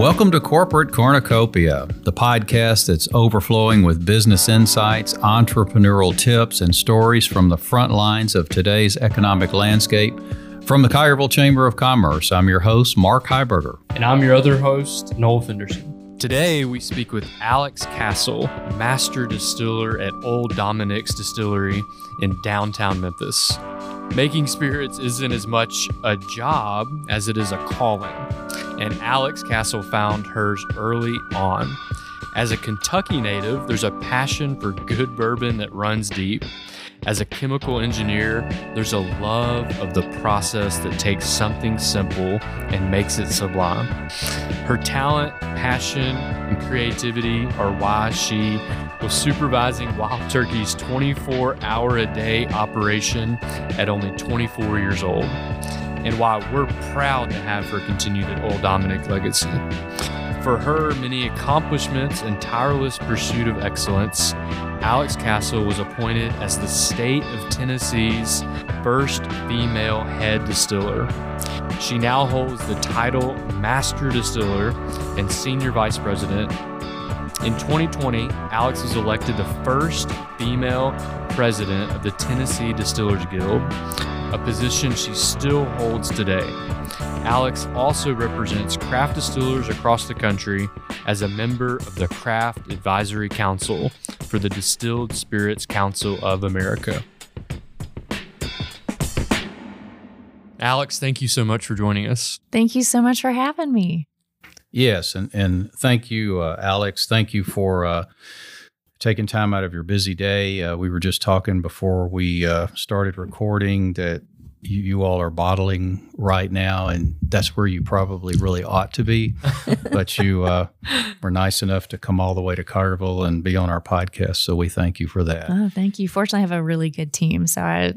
Welcome to Corporate Cornucopia, the podcast that's overflowing with business insights, entrepreneurial tips, and stories from the front lines of today's economic landscape. From the Collierville Chamber of Commerce, I'm your host, Mark Heiberger. And I'm your other host, Noel Fenderson. Today, we speak with Alex Castle, master distiller at Old Dominick's Distillery in downtown Memphis. Making spirits isn't as much a job as it is a calling, and Alex Castle found hers early on. As a Kentucky native, there's a passion for good bourbon that runs deep. As a chemical engineer, there's a love of the process that takes something simple and makes it sublime. Her talent, passion, and creativity are why she was supervising Wild Turkey's 24 hour a day operation at only 24 years old, and why we're proud to have her continue the Old Dominick legacy. For her many accomplishments and tireless pursuit of excellence, Alex Castle was appointed as the state of Tennessee's first female head distiller. She now holds the title Master Distiller and Senior Vice President. In 2020, Alex was elected the first female president of the Tennessee Distillers Guild, a position she still holds today. Alex also represents craft distillers across the country as a member of the Craft Advisory Council for the Distilled Spirits Council of America. Alex, thank you so much for joining us. Thank you so much for having me. Yes, and, and thank you, uh, Alex. Thank you for uh, taking time out of your busy day. Uh, we were just talking before we uh, started recording that you, you, all are bottling right now, and that's where you probably really ought to be. but you uh, were nice enough to come all the way to Collierville and be on our podcast, so we thank you for that. Oh, thank you. Fortunately, I have a really good team, so I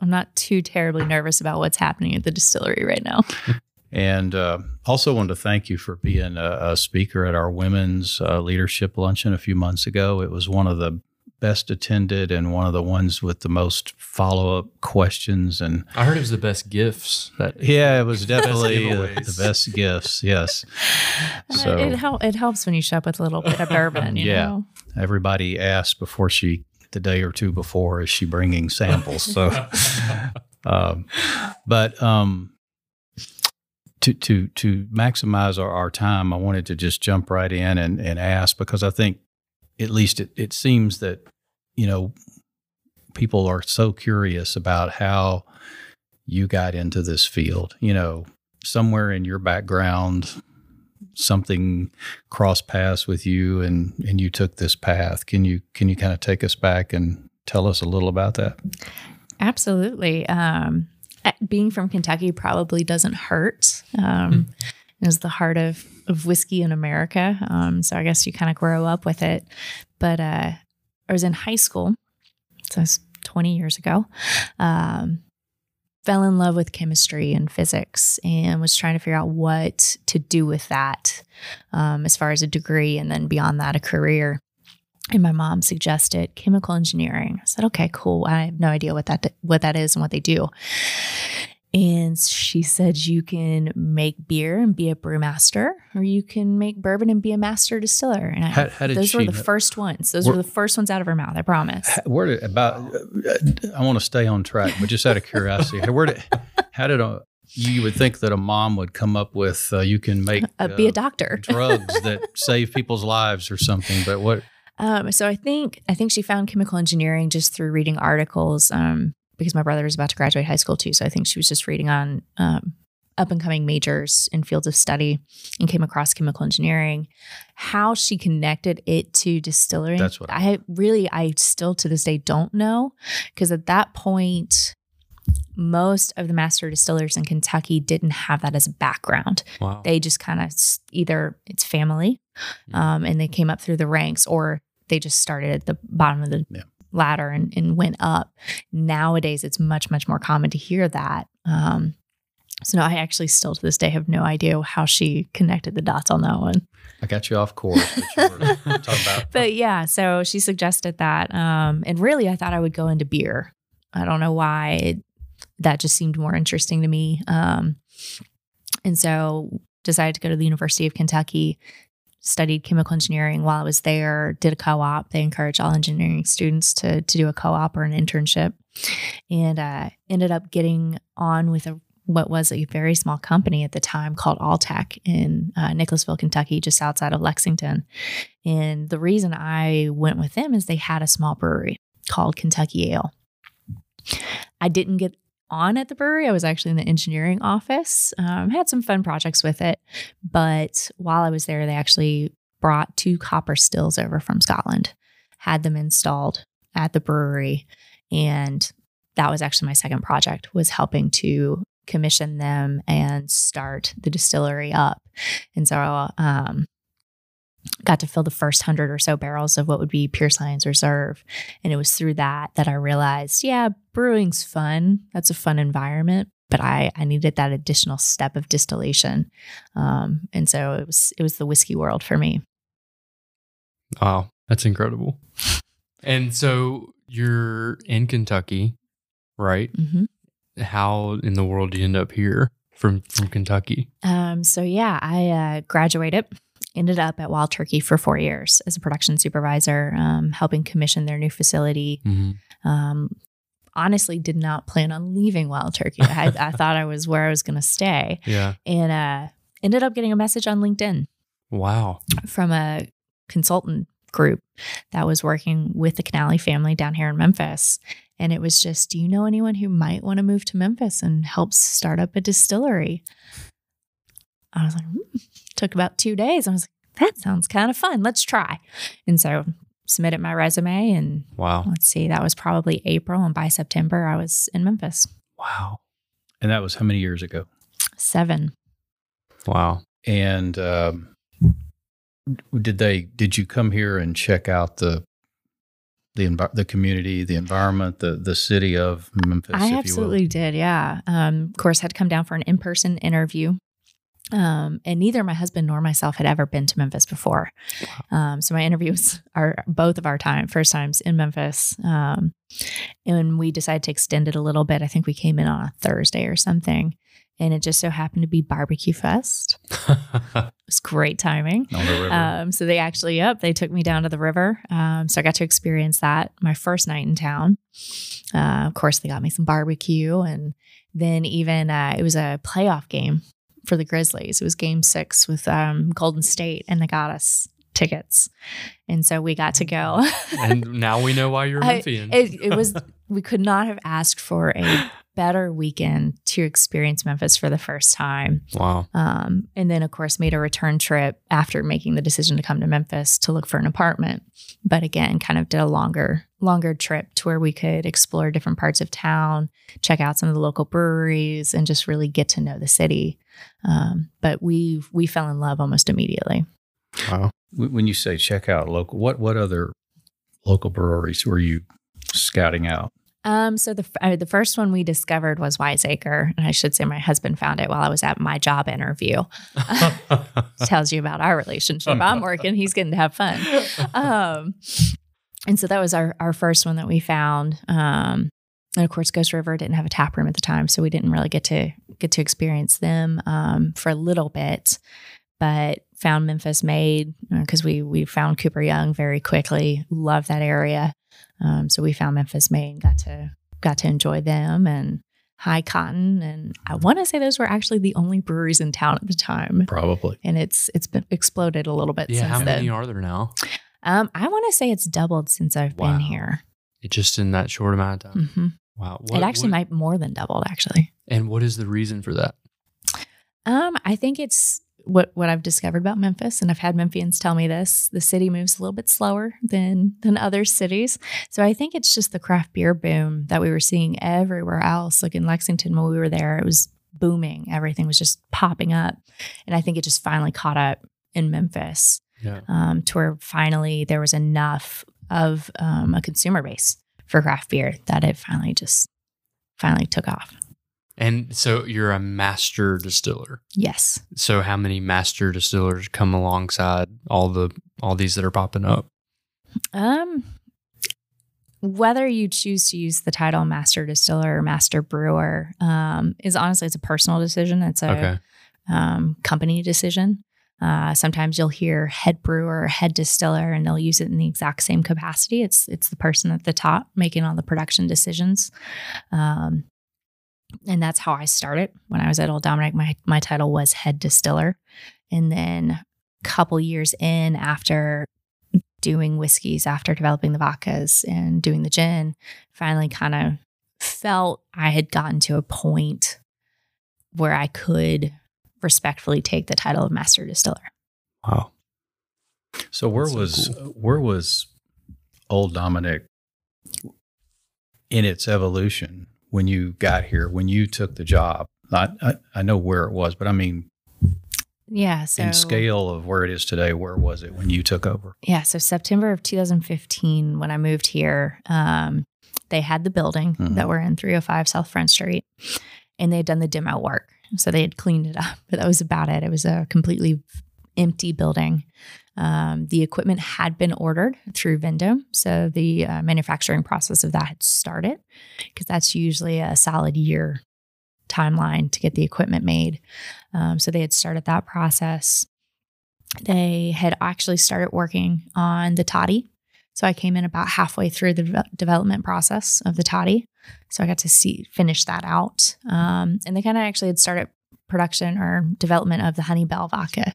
I'm not too terribly nervous about what's happening at the distillery right now. And uh, also wanted to thank you for being a, a speaker at our women's uh, leadership luncheon a few months ago. It was one of the best attended and one of the ones with the most follow up questions. And I heard it was the best gifts. That yeah, it was definitely the best gifts. Yes. So it, hel- it helps when you show up with a little bit of bourbon. yeah. Know? Everybody asked before she the day or two before, is she bringing samples? So, um, but um, to to to maximize our, our time, I wanted to just jump right in and, and ask because I think at least it, it seems that you know people are so curious about how you got into this field. You know, somewhere in your background, something crossed paths with you, and and you took this path. Can you can you kind of take us back and tell us a little about that? Absolutely. Um, being from Kentucky probably doesn't hurt. Um, mm. It was the heart of, of whiskey in America. Um, so I guess you kind of grow up with it. But uh, I was in high school, so 20 years ago. Um, fell in love with chemistry and physics and was trying to figure out what to do with that um, as far as a degree and then beyond that, a career. And my mom suggested chemical engineering. I said, "Okay, cool. I have no idea what that what that is and what they do." And she said, You can make beer and be a brewmaster, or you can make bourbon and be a master distiller. And I, how, how those were the first ones. Those were the first ones out of her mouth, I promise. Where did, about, uh, I want to stay on track, but just out of curiosity, where did, how did a, you would think that a mom would come up with, uh, you can make, uh, be a doctor, drugs that save people's lives or something, but what? Um, so I think I think she found chemical engineering just through reading articles. Um, because my brother was about to graduate high school too. So I think she was just reading on um, up and coming majors in fields of study and came across chemical engineering. How she connected it to distillery, that's what I really, I still to this day don't know because at that point, most of the master distillers in Kentucky didn't have that as a background. Wow. They just kind of either it's family um, and they came up through the ranks or they just started at the bottom of the yeah ladder and, and went up. Nowadays, it's much, much more common to hear that. Um, so no, I actually still to this day have no idea how she connected the dots on that one. I got you off course. But, but yeah, so she suggested that, um, and really, I thought I would go into beer. I don't know why it, that just seemed more interesting to me. Um, and so decided to go to the University of Kentucky, studied chemical engineering while I was there, did a co op. They encourage all engineering students to, to do a co op or an internship, and uh, ended up getting on with a what was a very small company at the time called Alltech in uh, Nicholasville, Kentucky, just outside of Lexington. And the reason I went with them is they had a small brewery called Kentucky Ale. I didn't get on at the brewery. I was actually in the engineering office. Um, had some fun projects with it, but while I was there, they actually brought two copper stills over from Scotland, had them installed at the brewery, and that was actually my second project was helping to commission them and start the distillery up. And so um, got to fill the first hundred or so barrels of what would be Pearse Lyons Reserve. And it was through that that I realized, yeah, brewing's fun. That's a fun environment. But I, I needed that additional step of distillation. Um, and so it was it was the whiskey world for me. Wow, that's incredible. And so you're in Kentucky, right? Mm-hmm. How in the world do you end up here from from Kentucky? Um, so yeah, I uh, graduated ended up at Wild Turkey for four years as a production supervisor, um, helping commission their new facility. Mm-hmm. Um, honestly, did not plan on leaving Wild Turkey. I, I thought I was where I was going to stay, Yeah. and uh, ended up getting a message on LinkedIn Wow. from a consultant group that was working with the Canale family down here in Memphis. And it was just, do you know anyone who might want to move to Memphis and help start up a distillery? I was like, hmm. Took about two days. I was like, that sounds kind of fun. Let's try. And so submitted my resume and Wow. let's see, that was probably April. And by September, I was in Memphis. Wow. And that was how many years ago? Seven. Wow. And um, did they? Did you come here and check out the the envi- the community, the environment, the the city of Memphis? I if absolutely did. Yeah. Um, of course, had to come down for an in person interview. Um, and neither my husband nor myself had ever been to Memphis before. Um, so my interviews are both of our time first times in Memphis. Um, and we decided to extend it a little bit. I think we came in on a Thursday or something, and it just so happened to be barbecue fest. It was great timing. you were on the. Um, so they actually, yep, they took me down to the river. Um, so I got to experience that my first night in town. Uh, of course, they got me some barbecue, and then even uh, it was a playoff game for the Grizzlies. It was Game Six with um, Golden State, and they got us tickets, and so we got to go. and now we know why you're a I- Memphian. it, it was we could not have asked for a better weekend to experience Memphis for the first time. wow. Um, and then, of course, made a return trip after making the decision to come to Memphis to look for an apartment. But again, kind of did a longer, longer trip to where we could explore different parts of town, check out some of the local breweries, and just really get to know the city. Um, but we we fell in love almost immediately. Wow. When when you say check out local, what what other local breweries were you scouting out? Um, so the uh, the first one we discovered was Wiseacre, and I should say my husband found it while I was at my job interview. tells you about our relationship. I'm working, he's getting to have fun. Um, and so that was our, our first one that we found. Um, and of course, Ghost River didn't have a tap room at the time, so we didn't really get to get to experience them um, for a little bit. But found Memphis Made because we we found Cooper Young very quickly. Love that area, um, so we found Memphis Made. and Got to got to enjoy them and High Cotton, and I want to say those were actually the only breweries in town at the time. Probably. And it's it's been exploded a little bit yeah. since How then. many are there now? Um, I want to say it's doubled since I've Wow. been here. It just in that short amount of time. hmm Wow. it actually what- might more than doubled, actually. And what is the reason for that? Um, I think it's what what I've discovered about Memphis, and I've had Memphians tell me this: the city moves a little bit slower than than other cities. So I think it's just the craft beer boom that we were seeing everywhere else. Like in Lexington, when we were there, it was booming. Everything was just popping up, and I think it just finally caught up in Memphis. Yeah. um, to where finally there was enough of um, a consumer base for craft beer that it finally just finally took off. And so you're a master distiller. Yes. So how many master distillers come alongside all the all these that are popping up? Um, whether you choose to use the title master distiller or master brewer um, is honestly it's a personal decision. It's a Okay. um, company decision. Uh, sometimes you'll hear head brewer, head distiller, and they'll use it in the exact same capacity. It's it's the person at the top making all the production decisions, um, and that's how I started. When I was at Old Dominick. my my title was head distiller, and then a couple years in after doing whiskeys, after developing the vodkas and doing the gin, finally kind of felt I had gotten to a point where I could respectfully take the title of master distiller. Wow. So where That's so was where was Old Dominick in its evolution when you got here? When you took the job? Not I, I know where it was, but I mean Yeah. So in scale of where it is today. Where was it when you took over? Yeah. So September of 2015, when I moved here, um, they had the building Mhm. that we're in 305 South Front Street, and they had done the demo work. So they had cleaned it up, but that was about it. It was a completely empty building. Um, the equipment had been ordered through Vendome. So the uh, manufacturing process of that had started because that's usually a solid year timeline to get the equipment made. Um, so they had started that process. They had actually started working on the toddy. So I came in about halfway through the de- development process of the toddy. So I got to see finish that out. Um, and they kind of actually had started production or development of the honey bell vodka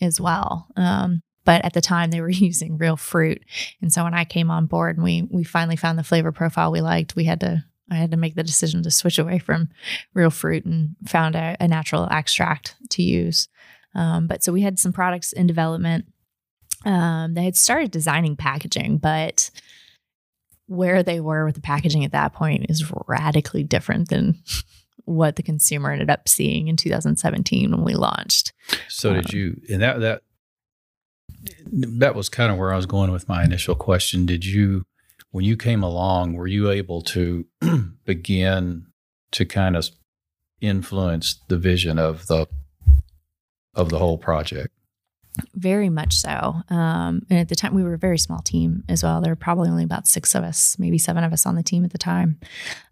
as well. Um, but at the time they were using real fruit. And so when I came on board and we we finally found the flavor profile we liked, we had to I had to make the decision to switch away from real fruit and found a, a natural extract to use. Um, but so we had some products in development. Um, they had started designing packaging, but where they were with the packaging at that point is radically different than what the consumer ended up seeing in 2017 when we launched. So did you? And that that that was kind of where I was going with my initial question. Did you, when you came along, were you able to begin to kind of influence the vision of the of the whole project? Very much so. Um, and at the time, we were a very small team as well. There were probably only about six of us, maybe seven of us on the team at the time.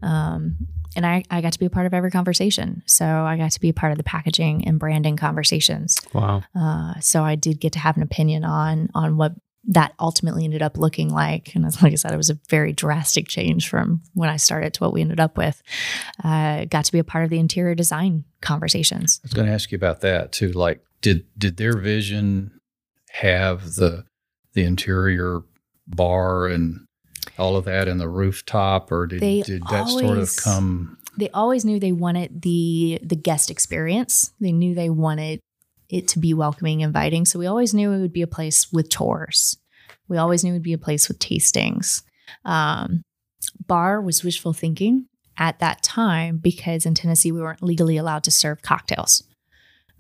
Um, and I, I got to be a part of every conversation. So I got to be a part of the packaging and branding conversations. Wow. Uh, so I did get to have an opinion on on what that ultimately ended up looking like. And as like I said, it was a very drastic change from when I started to what we ended up with. Uh, got to be a part of the interior design conversations. I was going to ask you about that too. Like, did did their vision have the the interior bar and all of that and the rooftop, or did They did that sort of come? They always knew they wanted the the guest experience. They knew they wanted it to be welcoming, inviting. So we always knew it would be a place with tours. We always knew it would be a place with tastings. Um, bar was wishful thinking at that time because in Tennessee we weren't legally allowed to serve cocktails.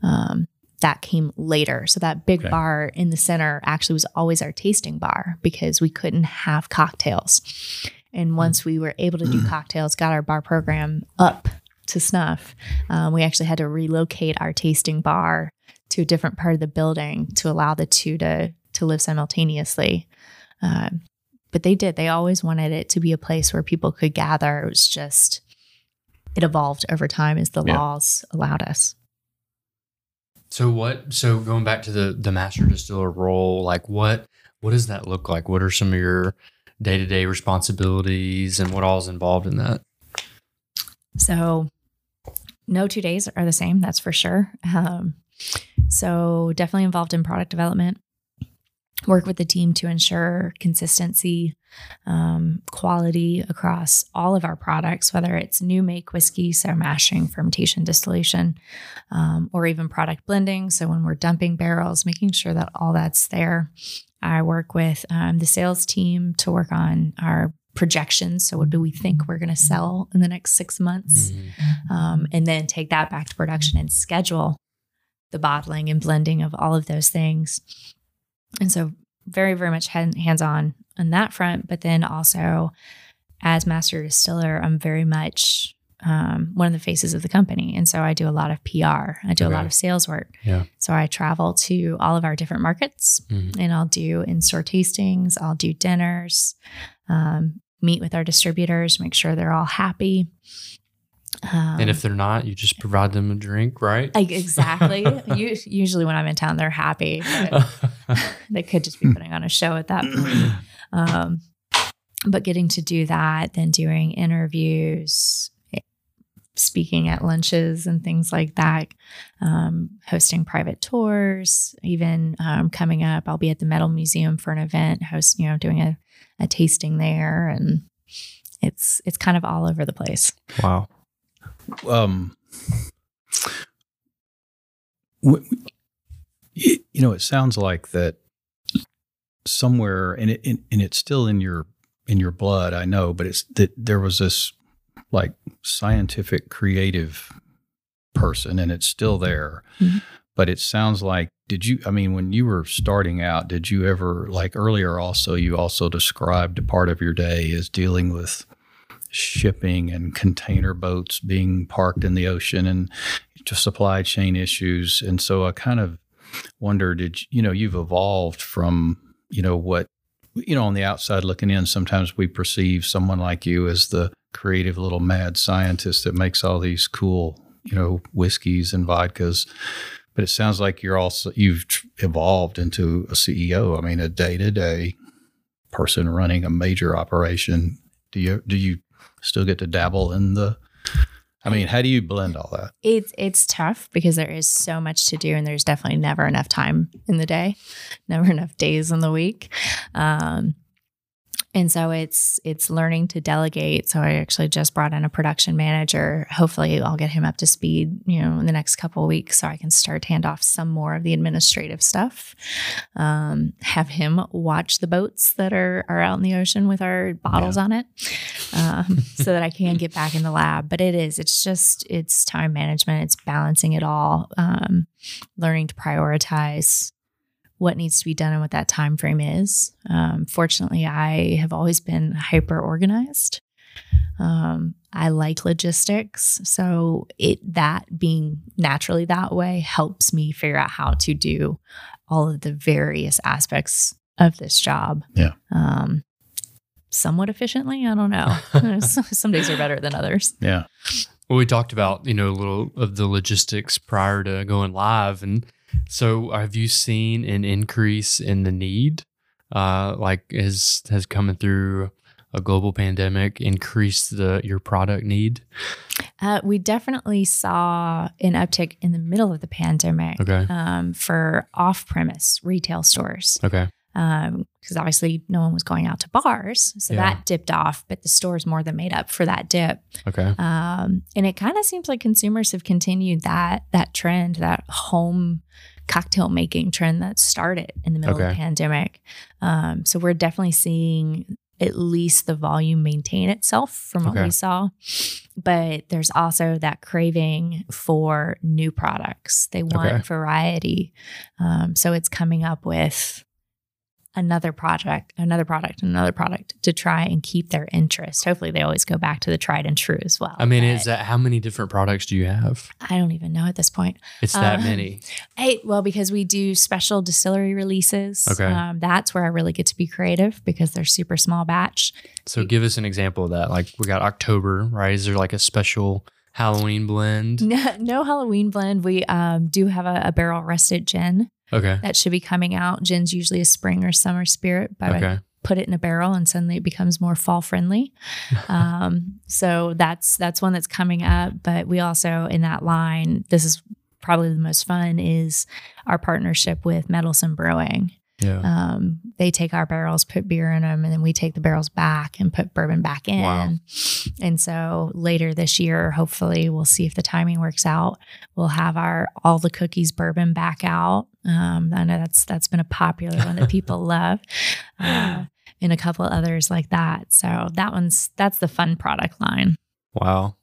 Um, that came later. So that big Okay. bar in the center actually was always our tasting bar because we couldn't have cocktails. And once we were able to do cocktails, got our bar program up to snuff, um, we actually had to relocate our tasting bar to a different part of the building to allow the two to to live simultaneously. Um, but they did. They always wanted it to be a place where people could gather. It was just it evolved over time as the Yeah. laws allowed us. So what? So going back to the the master distiller role, like what what does that look like? What are some of your day to day responsibilities, and what all is involved in that? So, no two days are the same, that's for sure. Um, so, definitely involved in product development, work with the team to ensure consistency, um, quality across all of our products, whether it's new make whiskey, so mashing, fermentation, distillation, um, or even product blending. So, when we're dumping barrels, making sure that all that's there. I work with um, the sales team to work on our projections. So, what do we think we're going to sell in the next six months? Um, and then take that back to production and schedule the bottling and blending of all of those things. And so, very, very much hands on on that front. But then also, as master distiller, I'm very much um, one of the faces of the company. And so, I do a lot of PR, I do a lot of sales work. Yeah. So, I travel to all of our different markets Mhm. and I'll do in store tastings, I'll do dinners, um, meet with our distributors, make sure they're all happy. Um, and if they're not, you just provide them a drink, right? like, exactly. U- Usually, when I'm in town, they're happy. But they could just be putting on a show at that point. Um, but getting to do that, then doing interviews, speaking at lunches and things like that, um, hosting private tours, even um, coming up, I'll be at the Metal Museum for an event, host, you know, doing a, a tasting there, and it's it's kind of all over the place. wow. um, w- w- y- you know, it sounds like that somewhere, and it and, and it's still in your in your blood. I know, but it's that there was this like scientific, creative person, and it's still there. Mhm. But it sounds like did you? I mean, when you were starting out, did you ever like earlier? Also, you also described a part of your day as dealing with shipping and container boats being parked in the ocean and just supply chain issues. And so I kind of wonder, did you, know, you've evolved from, you know, what, you know, on the outside looking in, sometimes we perceive someone like you as the creative little mad scientist that makes all these cool, you know, whiskeys and vodkas. But it sounds like you're also, you've evolved into a CEO. I mean, a day to day person running a major operation. Do you, do you still get to dabble in the I mean, how do you blend all that? It's it's tough because there is so much to do, and there's definitely never enough time in the day, never enough days in the week, um, and so it's it's learning to delegate. So I actually just brought in a production manager. Hopefully, I'll get him up to speed, you know, in the next couple of weeks, so I can start to hand off some more of the administrative stuff. Um, have him watch the boats that are are out in the ocean with our bottles on it, um, so that I can get back in the lab. But it is, it's just, it's time management, it's balancing it all, um, learning to prioritize what needs to be done and what that time frame is. Um, fortunately, I have always been hyper organized. Um, I like logistics, so it that being naturally that way helps me figure out how to do all of the various aspects of this job. Yeah. Um, somewhat efficiently. I don't know. Some days are better than others. Yeah. Well, we talked about you know a little of the logistics prior to going live, and so have you seen an increase in the need? Uh, like has has coming through a global pandemic increased the your product need? Uh, we definitely saw an uptick in the middle of the pandemic Okay, um, for off premise retail stores. okay, because obviously no one was going out to bars. So Yeah. that dipped off, but the stores more than made up for that dip. okay. Um, and it kind of seems like consumers have continued that that trend, that home cocktail making trend that started in the middle of the pandemic. Um, so we're definitely seeing at least the volume maintain itself from what Okay. we saw. But there's also that craving for new products. They want Okay. variety. Um, so it's coming up with another project, another product, another product to try and keep their interest. Hopefully, they always go back to the tried and true as well. I mean, is that how many different products do you have? I don't even know at this point. It's that Uh, many. Hey, well, because we do special distillery releases. Okay. um, that's where I really get to be creative because they're super small batch. So give us an example of that. Like we got October, right? Is there like a special Halloween blend? No, no Halloween blend. We um, do have a, a barrel rested gin Okay. that should be coming out. Gin's usually a spring or summer spirit, but I put it in a barrel and suddenly it becomes more fall friendly. um, so that's that's one that's coming up. But we also in that line, this is probably the most fun is our partnership with Meddlesome Brewing. Yeah. Um, they take our barrels, put beer in them, and then we take the barrels back and put bourbon back in. Wow. And so later this year, hopefully, we'll see if the timing works out. We'll have our all the cookies bourbon back out. Um, I know that's that's been a popular one that people love, uh, and a couple others like that. So that one's that's the fun product line. Wow.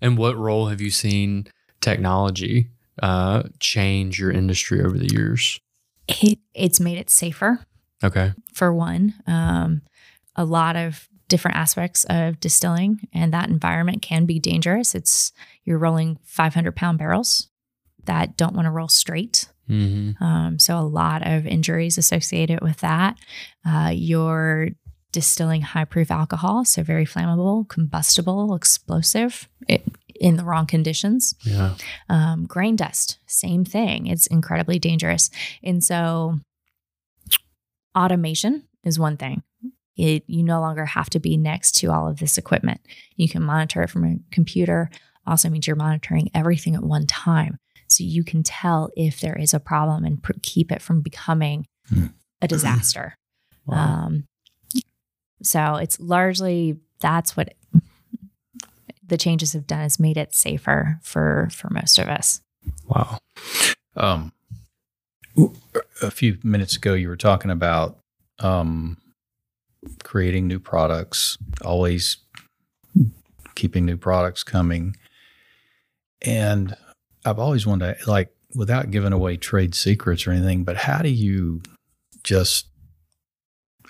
And what role have you seen technology uh, change your industry over the years? It it's made it safer. Okay. for one. Um, a lot of different aspects of distilling, and that environment can be dangerous. It's you're rolling 500 pound barrels that don't want to roll straight. Mm-hmm. Um, so, a lot of injuries associated with that. Uh, you're distilling high proof alcohol, so very flammable, combustible, explosive. It, in the wrong conditions. Yeah. Um, grain dust, same thing. It's incredibly dangerous. And so, automation is one thing. It, you no longer have to be next to all of this equipment. You can monitor it from a computer. Also means you're monitoring everything at one time, so you can tell if there is a problem and pr- keep it from becoming Hmm. a disaster. Wow. Um, so it's largely that's what the changes have done is made it safer for for most of us. wow. Um, a few minutes ago, you were talking about um, creating new products, always keeping new products coming. And I've always wondered, like, without giving away trade secrets or anything, but how do you just,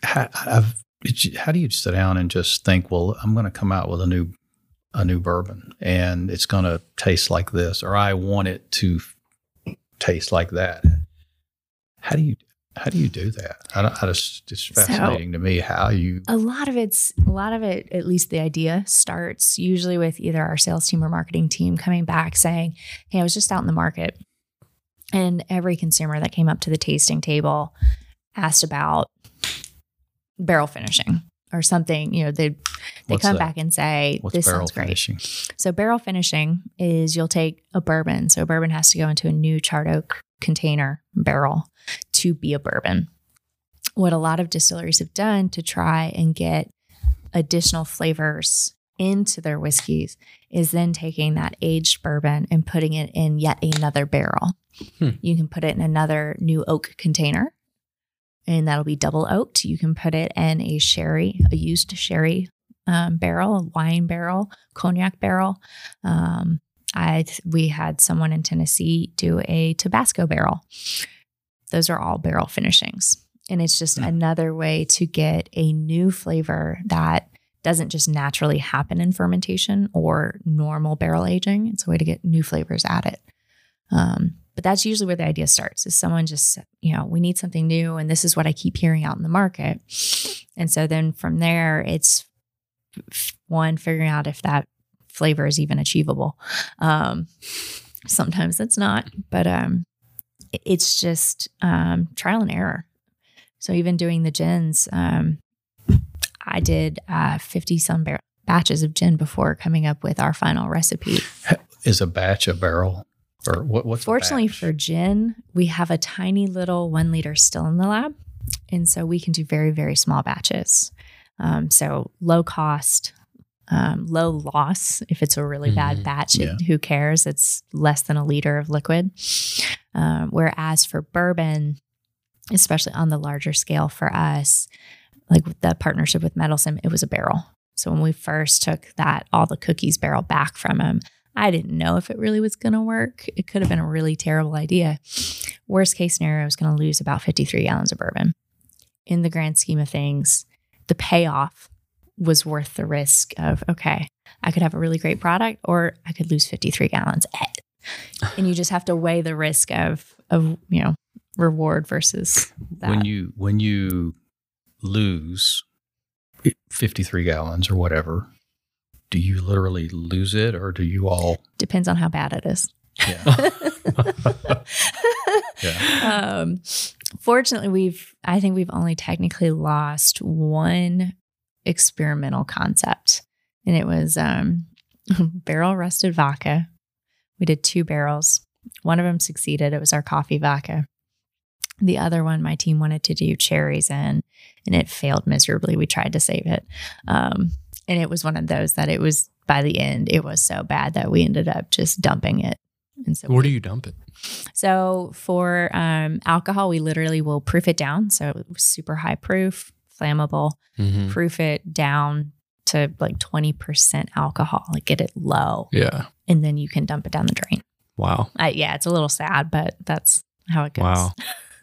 how, how do you sit down and just think, well, I'm going to come out with a new, a new bourbon and it's going to taste like this, or I want it to taste like that. How do you how do you do that? I, don't, I just it's So- fascinating to me how you A lot of it's a lot of it, at least the idea starts usually with either our sales team or marketing team coming back saying, Hey, I was just out in the market. And every consumer that came up to the tasting table asked about barrel finishing or something. You know, they they What's come that? back and say, what's This barrel sounds great. finishing? So barrel finishing is you'll take a bourbon. So bourbon has to go into a new charred oak container barrel to be a bourbon. What a lot of distilleries have done to try and get additional flavors into their whiskeys is then taking that aged bourbon and putting it in yet another barrel. Hmm. You can put it in another new oak container and that'll be double oaked. You can put it in a sherry, a used sherry um, barrel, a wine barrel, cognac barrel. Um, I we had someone in Tennessee do a Tabasco barrel. Those are all barrel finishings, and it's just Hmm. another way to get a new flavor that doesn't just naturally happen in fermentation or normal barrel aging. It's a way to get new flavors at it. Um, but that's usually where the idea starts is someone just you know we need something new and this is what i keep hearing out in the market and so then from there it's one figuring out if that flavor is even achievable um, sometimes it's not but um, it's just um, trial and error so even doing the gins um, i did uh, 50 some bar- batches of gin before coming up with our final recipe Is a batch a barrel or what? What's Fortunately for gin, we have a tiny little one liter still in the lab. And so we can do very, very small batches. Um, so low cost, um, low loss. If it's a really bad Mhm. batch, it- who cares? It's less than a liter of liquid. Um, whereas for bourbon, especially on the larger scale for us, like with the partnership with Meddlesome, it was a barrel. So when we first took that, all the cookies barrel back from him, I didn't know if it really was going to work. It could have been a really terrible idea. Worst case scenario, I was going to lose about 53 gallons of bourbon. In the grand scheme of things, the payoff was worth the risk of, okay, I could have a really great product or I could lose 53 gallons. And you just have to weigh the risk of, of you know, reward versus that. when you when you lose 53 gallons or whatever, do you literally lose it or do you all? Depends on how bad it is. Yeah. yeah. um, fortunately, we've I think we've only technically lost one experimental concept, and it was um, barrel rusted vodka. We did two barrels. One of them succeeded. It was our coffee vodka. The other one, my team wanted to do cherries in, and it failed miserably. We tried to save it, um, and it was one of those that it was by the end it was so bad that we ended up just dumping it. And so Where we- do you dump it? so for um, alcohol, we literally will proof it down. So it was super high proof, flammable. Mhm. Proof it down to like twenty percent alcohol, like get it low, Yeah. And then you can dump it down the drain. Wow. I, yeah, it's a little sad, but that's how it goes. Wow.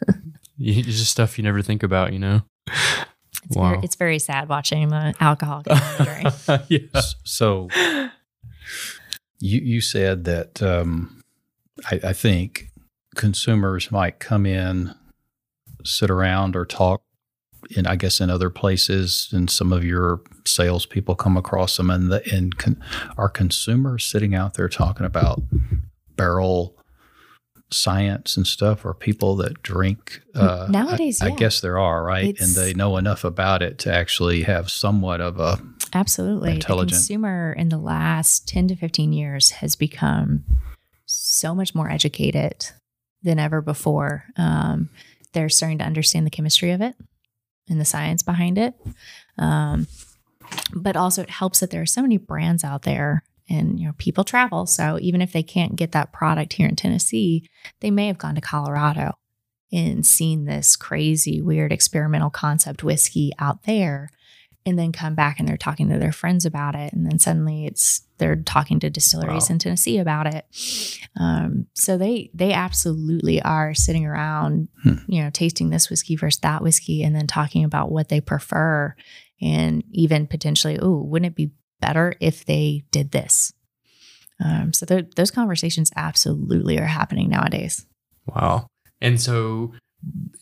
You- It's just stuff you never think about, you know? It's, Wow. very, it's very sad watching the alcohol go down the drain. yeah. So you you said that um, I, I think consumers might come in, sit around, or talk in I guess in other places, and some of your salespeople come across them, and the and con, are consumers sitting out there talking about barrel science and stuff, or people that drink. Uh, Nowadays, I, yeah. I, guess there are right, it's, and they know enough about it to actually have somewhat of a absolutely intelligent the consumer in the last ten to fifteen years has become so much more educated than ever before. Um, they're starting to understand the chemistry of it and the science behind it. Um, but also, it helps that there are so many brands out there and you know people travel so even if they can't get that product here in tennessee they may have gone to colorado and seen this crazy weird experimental concept whiskey out there and then come back and they're talking to their friends about it and then suddenly it's they're talking to distilleries wow. in tennessee about it um, so they they absolutely are sitting around hmm. you know tasting this whiskey versus that whiskey and then talking about what they prefer and even potentially oh wouldn't it be better if they did this um, so those conversations absolutely are happening nowadays wow and so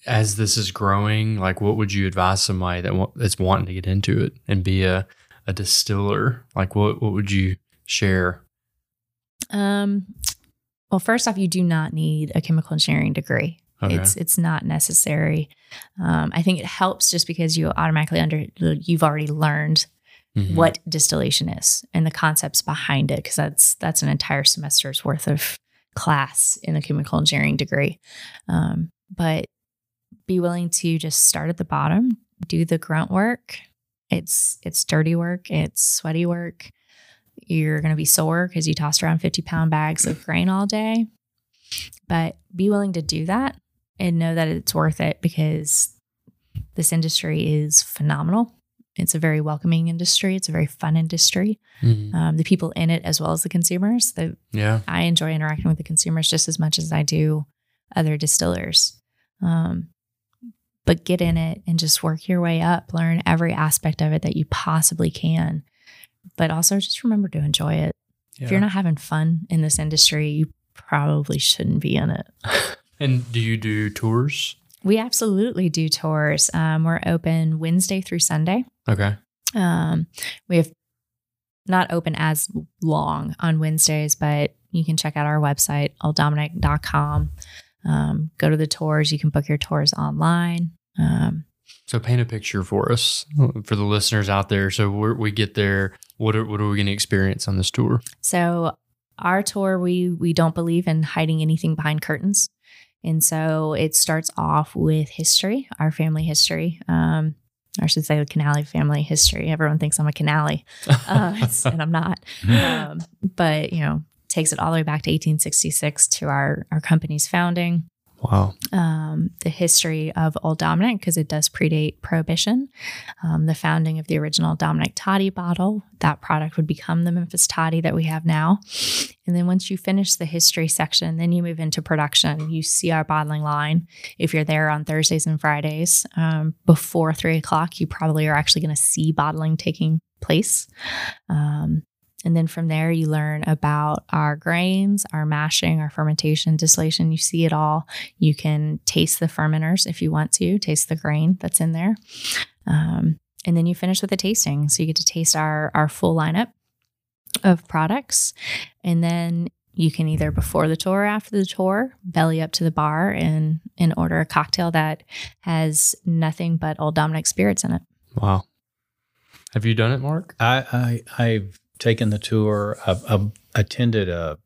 as this is growing, like what would you advise somebody that that's wanting to get into it and be a, a distiller? Like what what would you share? Um well first off you do not need a chemical engineering degree. Okay. It's it's not necessary. Um, I think it helps just because you automatically under you've already learned mm-hmm. what distillation is and the concepts behind it because that's that's an entire semester's worth of class in a chemical engineering degree. Um, but be willing to just start at the bottom, do the grunt work. It's it's dirty work, it's sweaty work. You're going to be sore because you tossed around 50 pound bags of grain all day. But be willing to do that and know that it's worth it because this industry is phenomenal. It's a very welcoming industry. It's a very fun industry. Mm-hmm. Um, the people in it, as well as the consumers. The, yeah, I enjoy interacting with the consumers just as much as I do other distillers. Um, but get in it and just work your way up, learn every aspect of it that you possibly can. But also just remember to enjoy it. Yeah. If you're not having fun in this industry, you probably shouldn't be in it. and do you do tours? We absolutely do tours. Um, we're open Wednesday through Sunday. Okay. Um, we have not open as long on Wednesdays, but you can check out our website, olddominick.com. Um, go to the tours. You can book your tours online. Um, so paint a picture for us, for the listeners out there. So we get there. What are, what are we going to experience on this tour? So our tour, we we don't believe in hiding anything behind curtains, and so it starts off with history, our family history. Um, I should say the Canale family history. Everyone thinks I'm a Canale, uh, and I'm not. Um, but you know, takes it all the way back to 1866 to our, our company's founding. Wow. Um, the history of Old Dominick, because it does predate Prohibition. Um, the founding of the original Dominick Toddy bottle. That product would become the Memphis Toddy that we have now. And then once you finish the history section, then you move into production. You see our bottling line. If you're there on Thursdays and Fridays um, before three o'clock, you probably are actually going to see bottling taking place. Um, and then from there, you learn about our grains, our mashing, our fermentation, distillation. You see it all. You can taste the fermenters if you want to, taste the grain that's in there. Um, and then you finish with a tasting. So you get to taste our, our full lineup of products. And then you can either before the tour or after the tour belly up to the bar and, and order a cocktail that has nothing but Old Dominick spirits in it. Wow. Have you done it, Mark? I, I I've taken the tour. I've, I've attended a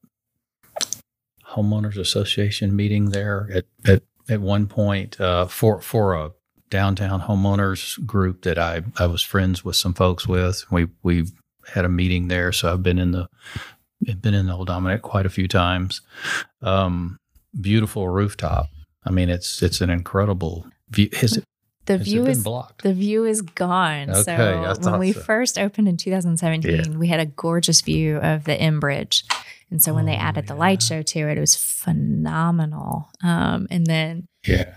homeowners association meeting there at at, at one point uh, for for a downtown homeowners group that I I was friends with some folks with. We we had a meeting there, so I've been in the been in the Old Dominick quite a few times. Um, beautiful rooftop. I mean, it's it's an incredible view. Is it the view is blocked. The view is gone. Okay, so when we so. first opened in 2017, yeah. we had a gorgeous view of the M Bridge. And so when they oh, added yeah. the light show to it, it was phenomenal. Um, and then yeah,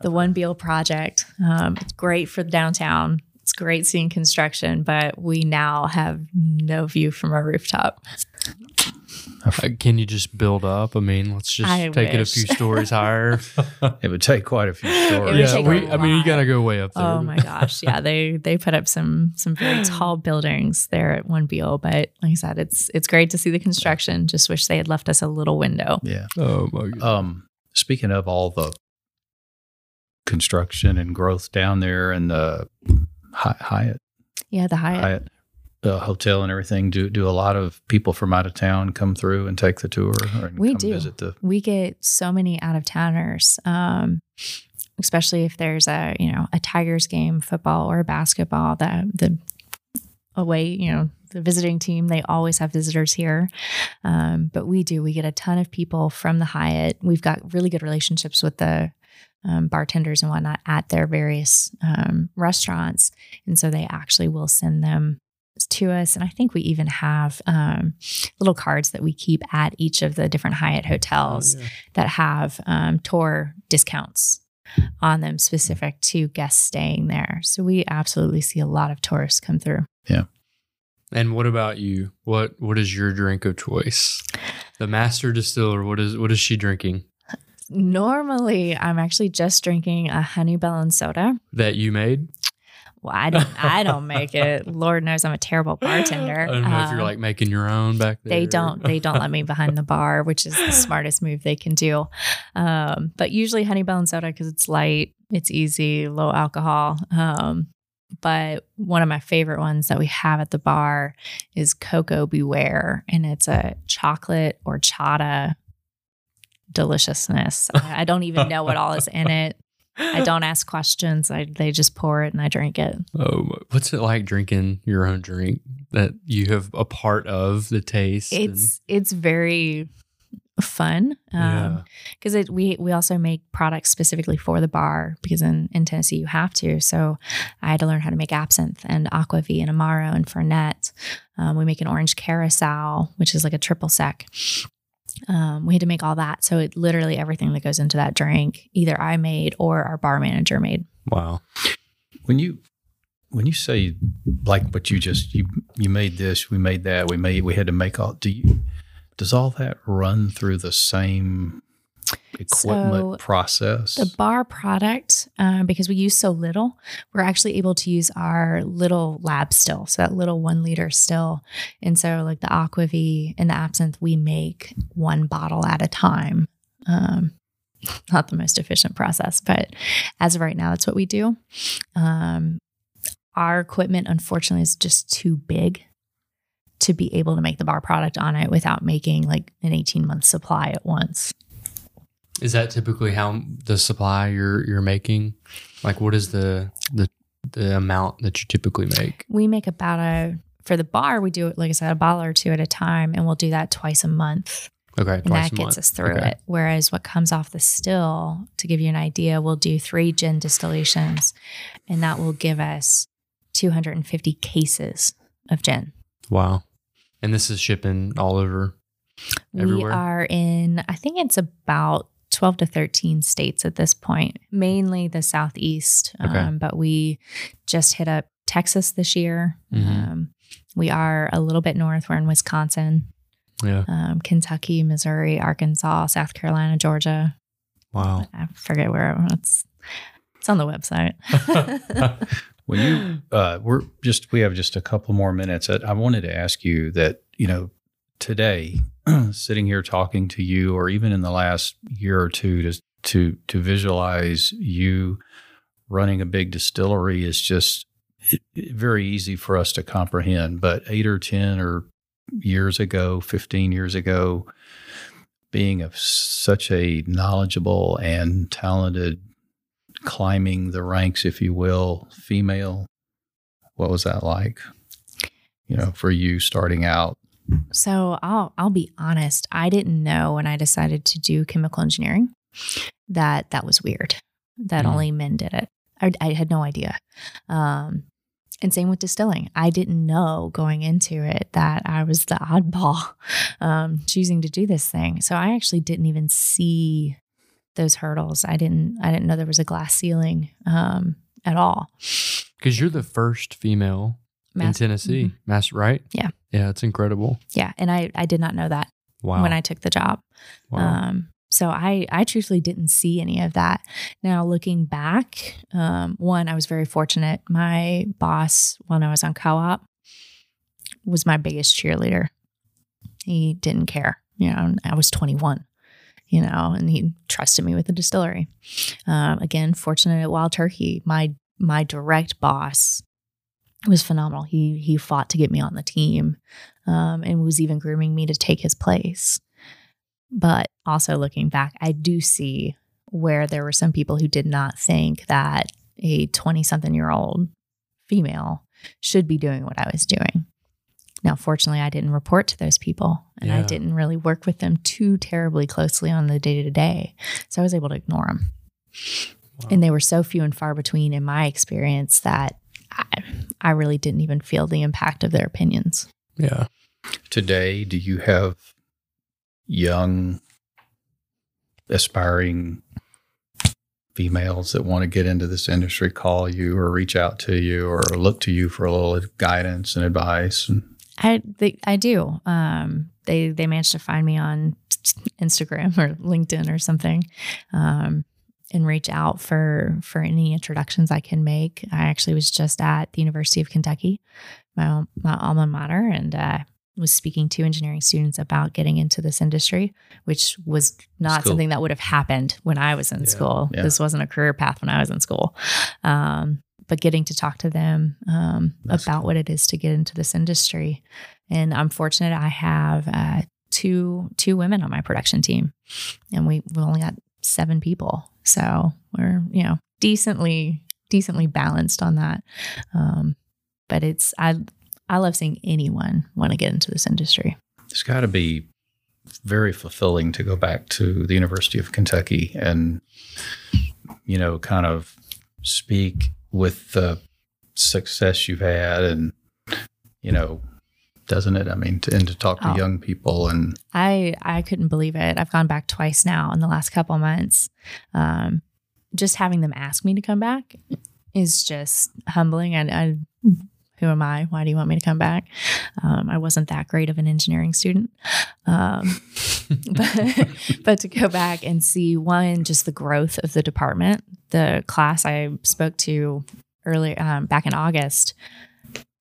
the One Beal project. Um, it's great for downtown. It's great seeing construction, but we now have no view from our rooftop. I f- Uh, Can you just build up? I mean, let's just I take it a few stories higher. it would take quite a few stories. yeah, we, I mean, you got to go way up there. Oh my gosh, yeah they they put up some some very tall buildings there at One Beal, but like I said, it's it's great to see the construction. Just wish they had left us a little window. yeah. Oh my god. Um, speaking of all the construction and growth down there and the Hy- Hyatt, Yeah, the Hyatt. Hyatt uh, hotel and everything, do do a lot of people from out of town come through and take the tour or We do. visit the we get so many out of towners um, especially if there's a you know a tigers game football or basketball that the away you know the visiting team they always have visitors here. Um, but we do we get a ton of people from the hyatt. We've got really good relationships with the um, bartenders and whatnot at their various um, restaurants. And so they actually will send them to us and i think we even have um, little cards that we keep at each of the different hyatt hotels Oh, yeah. that have um, tour discounts on them specific to guests staying there. So we absolutely see a lot of tourists come through. Yeah. And what about you? What What is your drink of choice? The master distiller. What is What is she drinking Normally, I'm actually just drinking a honey melon soda. that you made? Well, I don't, I don't make it. Lord knows I'm a terrible bartender. I don't know if you're Um, like making your own back there. they don't they don't let me behind the bar which is the smartest move they can do um, but usually honey bell and soda because it's light it's easy low alcohol um, but one of my favorite ones that we have at the bar is cocoa beware and it's a chocolate horchata deliciousness I don't even know what all is in it i don't ask questions I, they just pour it and i drink it Oh, what's it like drinking your own drink that you have a part of the taste? and- it's it's very fun yeah. um because we we also make products specifically for the bar because in in Tennessee you have to so I had to learn how to make absinthe and aquavit and amaro and fernet um, we make an orange carousel which is like a triple sec um, we had to make all that so it literally everything that goes into that drink either I made or our bar manager made Wow. when you when you say like what you just you you made this we made that we made we had to make all do you does all that run through the same equipment So, process The bar product, um, because we use so little, we're actually able to use our little lab still, so that little one liter still. And so, like the Aquavit and the absinthe, we make one bottle at a time. Um, not the most efficient process, but as of right now, that's what we do. Um, our equipment, unfortunately, is just too big to be able to make the bar product on it without making like an 18 month supply at once. Is that typically how the supply you're you're making? Like, what is the the the amount that you typically make? we make about a for the bar we do it like i said a bottle or two at a time and we'll do that twice a month Okay, and that gets month. us through Okay. it whereas what comes off the still to give you an idea we'll do three gin distillations and that will give us 250 cases of gin Wow. And this is shipping all over. Everywhere? we are in i think it's about 12 to 13 states at this point mainly the southeast Okay. um, but we just hit up texas this year Mhm. um, we are a little bit north we're in wisconsin Yeah. um, Kentucky, Missouri, Arkansas, South Carolina, Georgia. Wow. I forget where it's. It's on the website. when you uh, we're just we have just a couple more minutes I, I wanted to ask you that you know today sitting here talking to you or even in the last year or two to to to visualize you running a big distillery is just very easy for us to comprehend but 8 or 10 or years ago 15 years ago being of such a knowledgeable and talented climbing the ranks, if you will, female. What was that like? You know, for you starting out. So I'll I'll be honest. I didn't know when I decided to do chemical engineering that that was weird. That Mhm. only men did it. I, I had no idea. Um, and same with distilling. I didn't know going into it that I was the oddball um, choosing to do this thing. So I actually didn't even see those hurdles. I didn't. I didn't know there was a glass ceiling um, at all. Because you're the first female in Mas- Tennessee, Mhm. Mass, right? Yeah. Yeah, it's incredible. Yeah, and I I did not know that. Wow. when I took the job. wow. Um, so I, I truthfully didn't see any of that. Now looking back, um, one, I was very fortunate. My boss, when I was on co-op, was my biggest cheerleader. He didn't care. You know, I was 21, you know, and he trusted me with the distillery. Um, again, fortunate at Wild Turkey. My my direct boss was phenomenal. He he fought to get me on the team, um, and was even grooming me to take his place. But also looking back, I do see where there were some people who did not think that a 20 something year old female should be doing what I was doing. Now, fortunately, I didn't report to those people and I didn't really work with them too terribly closely on the day to day. So I was able to ignore them. Wow. And they were so few and far between in my experience that I, I really didn't even feel the impact of their opinions. yeah. Today, do you have young, aspiring females that want to get into this industry call you or reach out to you or look to you for a little guidance and advice? And I they, I do. Um, they they managed to find me on Instagram or LinkedIn or something, um, and reach out for for any introductions I can make. I actually was just at the University of Kentucky, my my alma mater, and uh, was speaking to engineering students about getting into this industry, which was not cool. something that would have happened when I was in Yeah. school. Yeah. This wasn't a career path when I was in school. Um, but getting to talk to them um, about cool. what it is to get into this industry, and I'm fortunate I have uh, two two women on my production team, and we we only got seven people, so we're you know decently decently balanced on that. Um, but it's I I love seeing anyone want to get into this industry. it's got to be very fulfilling to go back to the University of Kentucky and, you know, kind of speak with the success you've had and, you know, doesn't it? I mean, to, and to talk to Oh. young people and I I couldn't believe it. I've gone back twice now in the last couple months. Um, just having them ask me to come back is just humbling. And I, who am I? Why do you want me to come back? Um, I wasn't that great of an engineering student, um, but but to go back and see one just the growth of the department. The class I spoke to earlier um, back in August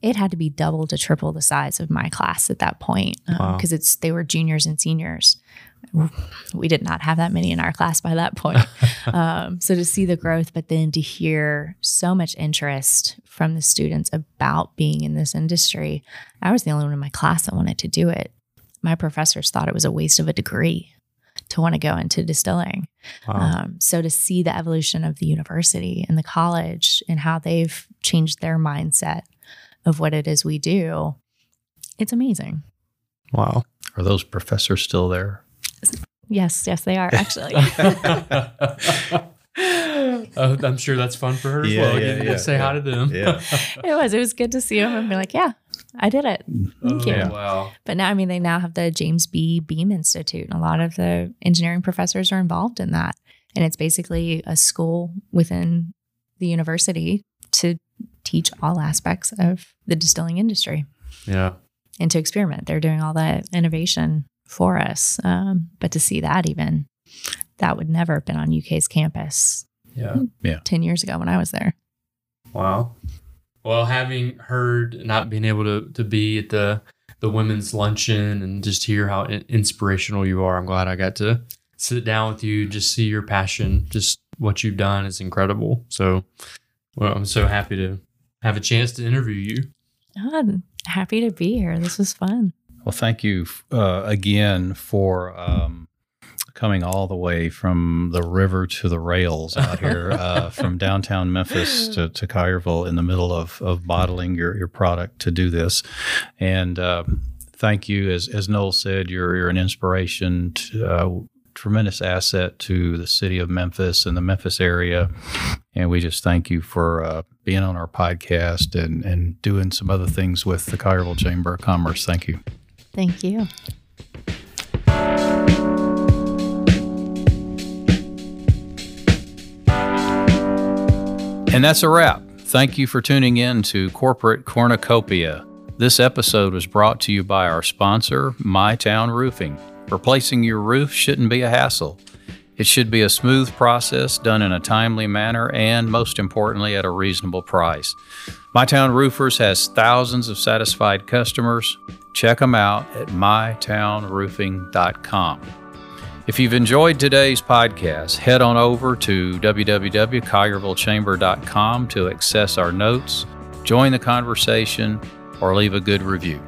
it had to be double to triple the size of my class at that point Wow. because it's they were juniors and seniors. We did not have that many in our class by that point. um, so to see the growth, but then to hear so much interest from the students about being in this industry, I was the only one in my class that wanted to do it. My professors thought it was a waste of a degree to want to go into distilling. Wow. Um, so to see the evolution of the university and the college and how they've changed their mindset of what it is we do, it's amazing. wow. are those professors still there? Yes, yes, they are actually. Oh, I'm sure that's fun for her as Yeah, well. yeah, Get to yeah, say hi to them. Yeah. it was. It was good to see them and be like, yeah, I did it. Oh, Thank oh, you. Wow. But now, I mean, they now have the James B. Beam Institute, and a lot of the engineering professors are involved in that. And it's basically a school within the university to teach all aspects of the distilling industry. Yeah. and to experiment. They're doing all that innovation for us. Um, but to see that even, that would never have been on UK's campus Yeah. Yeah. 10 years ago when I was there. Wow. Well, having heard not being able to to be at the the women's luncheon and just hear how in- inspirational you are, I'm glad I got to sit down with you, just see your passion, just what you've done is incredible. So, well, I'm so happy to have a chance to interview you. God, happy to be here. This was fun. Well, thank you uh, again for um, coming all the way from the river to the rails out here, uh, from downtown Memphis to, to Collierville in the middle of, of bottling your, your product to do this. And um thank you. As, as Noel said, you're, you're an inspiration, to, uh, tremendous asset to the city of Memphis and the Memphis area. And we just thank you for uh, being on our podcast and, and doing some other things with the Collierville Chamber of Commerce. Thank you. Thank you. And that's a wrap. Thank you for tuning in to Corporate Cornucopia. This episode was brought to you by our sponsor, My Town Roofing. Replacing your roof shouldn't be a hassle. It should be a smooth process done in a timely manner and, most importantly, at a reasonable price. My Town Roofers has thousands of satisfied customers. Check them out at mytownroofing.com. If you've enjoyed today's podcast, head on over to www.colliervillechamber.com to access our notes, join the conversation, or leave a good review.